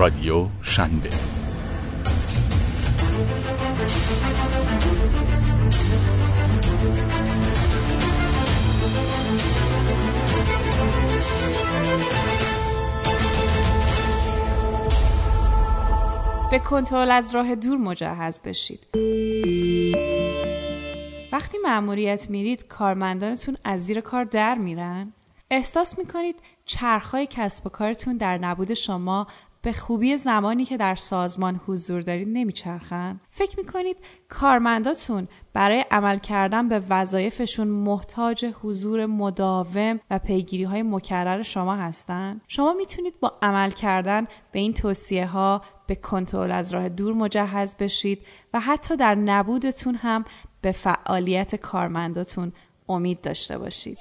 رادیو شنبه به کنترل از راه دور مجهز بشید. وقتی مأموریت میرید کارمندانتون از زیر کار در میرن احساس می‌کنید چرخهای کسب و کارتون در نبود شما به خوبی زمانی که در سازمان حضور دارید نمیچرخن فکر می‌کنید کارمنداتون برای عمل کردن به وظایفشون محتاج حضور مداوم و پیگیری های مکرر شما هستن شما می‌تونید با عمل کردن به این توصیه ها به کنترل از راه دور مجهز بشید و حتی در نبودتون هم به فعالیت کارمنداتون امید داشته باشید.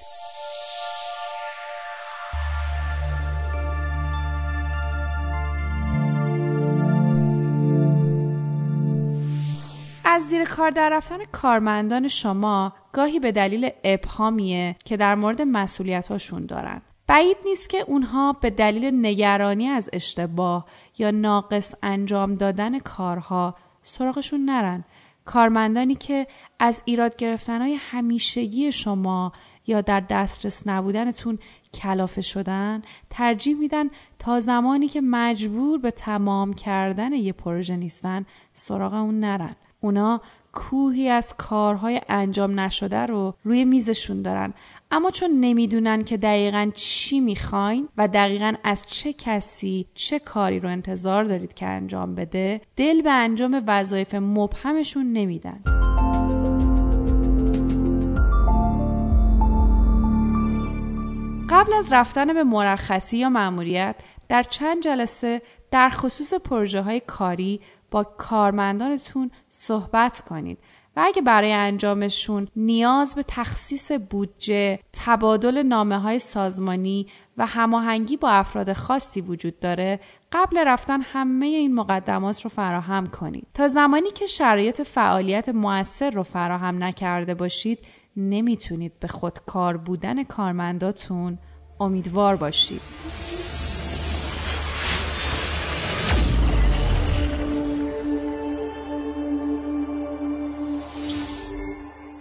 از زیر کار در رفتن کارمندان شما گاهی به دلیل ابهامیه که در مورد مسئولیت هاشون دارن. بعید نیست که اونها به دلیل نگرانی از اشتباه یا ناقص انجام دادن کارها سراغشون نرن. کارمندانی که از ایراد گرفتنهای همیشگی شما یا در دسترس نبودنتون کلافه شدن ترجیح میدن تا زمانی که مجبور به تمام کردن یه پروژه نیستن سراغ اون نرن. اونا کوهی از کارهای انجام نشده رو روی میزشون دارن. اما چون نمی‌دونن که دقیقا چی می‌خواین و دقیقا از چه کسی چه کاری رو انتظار دارید که انجام بده دل به انجام وظایف مبهمشون نمیدن. قبل از رفتن به مرخصی یا مأموریت در چند جلسه در خصوص پروژه های کاری با کارمندانتون صحبت کنید. و اگه برای انجامشون نیاز به تخصیص بودجه، تبادل نامه های سازمانی و هماهنگی با افراد خاصی وجود داره قبل رفتن همه این مقدمات رو فراهم کنید. تا زمانی که شرایط فعالیت موثر رو فراهم نکرده باشید نمی‌تونید به خودکار بودن کارمنداتون امیدوار باشید.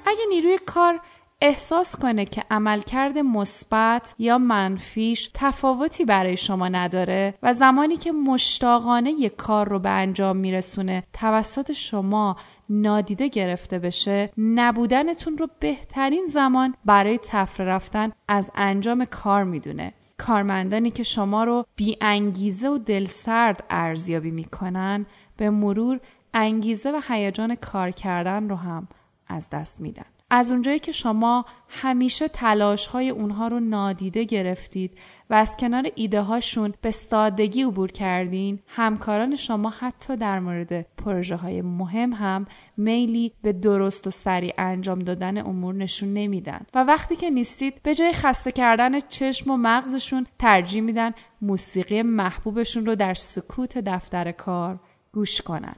اگه نیروی کار احساس کنه که عملکرد مثبت یا منفیش تفاوتی برای شما نداره و زمانی که مشتاقانه یک کار رو به انجام میرسونه توسط شما نادیده گرفته بشه نبودنتون رو بهترین زمان برای تفره رفتن از انجام کار می‌دونه. کارمندانی که شما رو بی انگیزه و دلسرد ارزیابی می‌کنن به مرور انگیزه و هیجان کار کردن رو هم از دست میدن. از اونجایی که شما همیشه تلاش های اونها رو نادیده گرفتید و از کنار ایده هاشون به سادگی عبور کردین همکاران شما حتی در مورد پروژه های مهم هم میلی به درست و سریع انجام دادن امور نشون نمیدن. و وقتی که نیستید به جای خسته کردن چشم و مغزشون ترجیح میدن موسیقی محبوبشون رو در سکوت دفتر کار گوش کنن.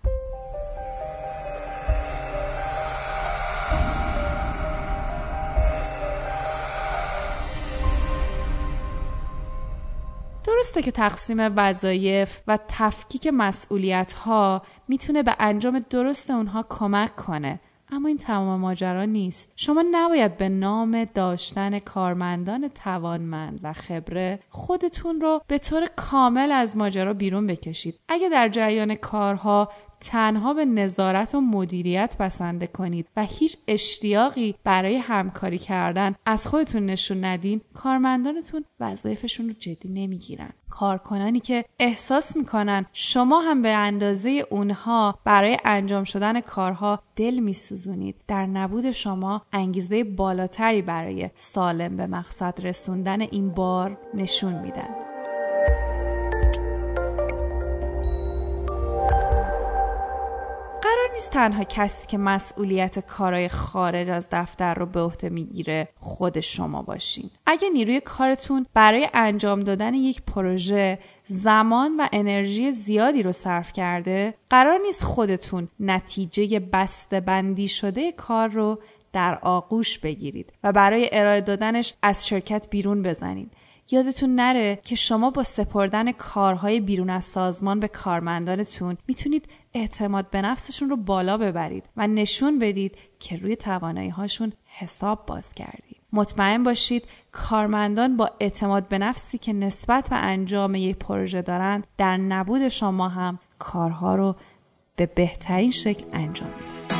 درسته که تقسیم وظایف و تفکیک مسئولیت ها می‌تونه به انجام درست اونها کمک کنه اما این تمام ماجرا نیست. شما نباید به نام داشتن کارمندان توانمند و خبره خودتون رو به طور کامل از ماجرا بیرون بکشید. اگه در جریان کارها تنها به نظارت و مدیریت بسنده کنید و هیچ اشتیاقی برای همکاری کردن از خودتون نشون ندین کارمندانتون وظایفشون رو جدی نمی‌گیرن. کارکنانی که احساس می‌کنن شما هم به اندازه اونها برای انجام شدن کارها دل میسوزونید. در نبود شما انگیزه بالاتری برای سالم به مقصد رسوندن این بار نشون میدن. نیست تنها کسی که مسئولیت کارهای خارج از دفتر رو به عهده می‌گیره خود شما باشین. اگه نیروی کارتون برای انجام دادن یک پروژه زمان و انرژی زیادی رو صرف کرده قرار نیست خودتون نتیجه بسته بندی شده کار رو در آغوش بگیرید و برای ارائه دادنش از شرکت بیرون بزنید. یادتون نره که شما با سپردن کارهای بیرون از سازمان به کارمندانتون می‌تونید اعتماد به نفسشون رو بالا ببرید و نشون بدید که روی توانایی هاشون حساب باز کردید. مطمئن باشید کارمندان با اعتماد به نفسی که نسبت و انجام یک پروژه دارند در نبود شما هم کارها رو به بهترین شکل انجام میدن.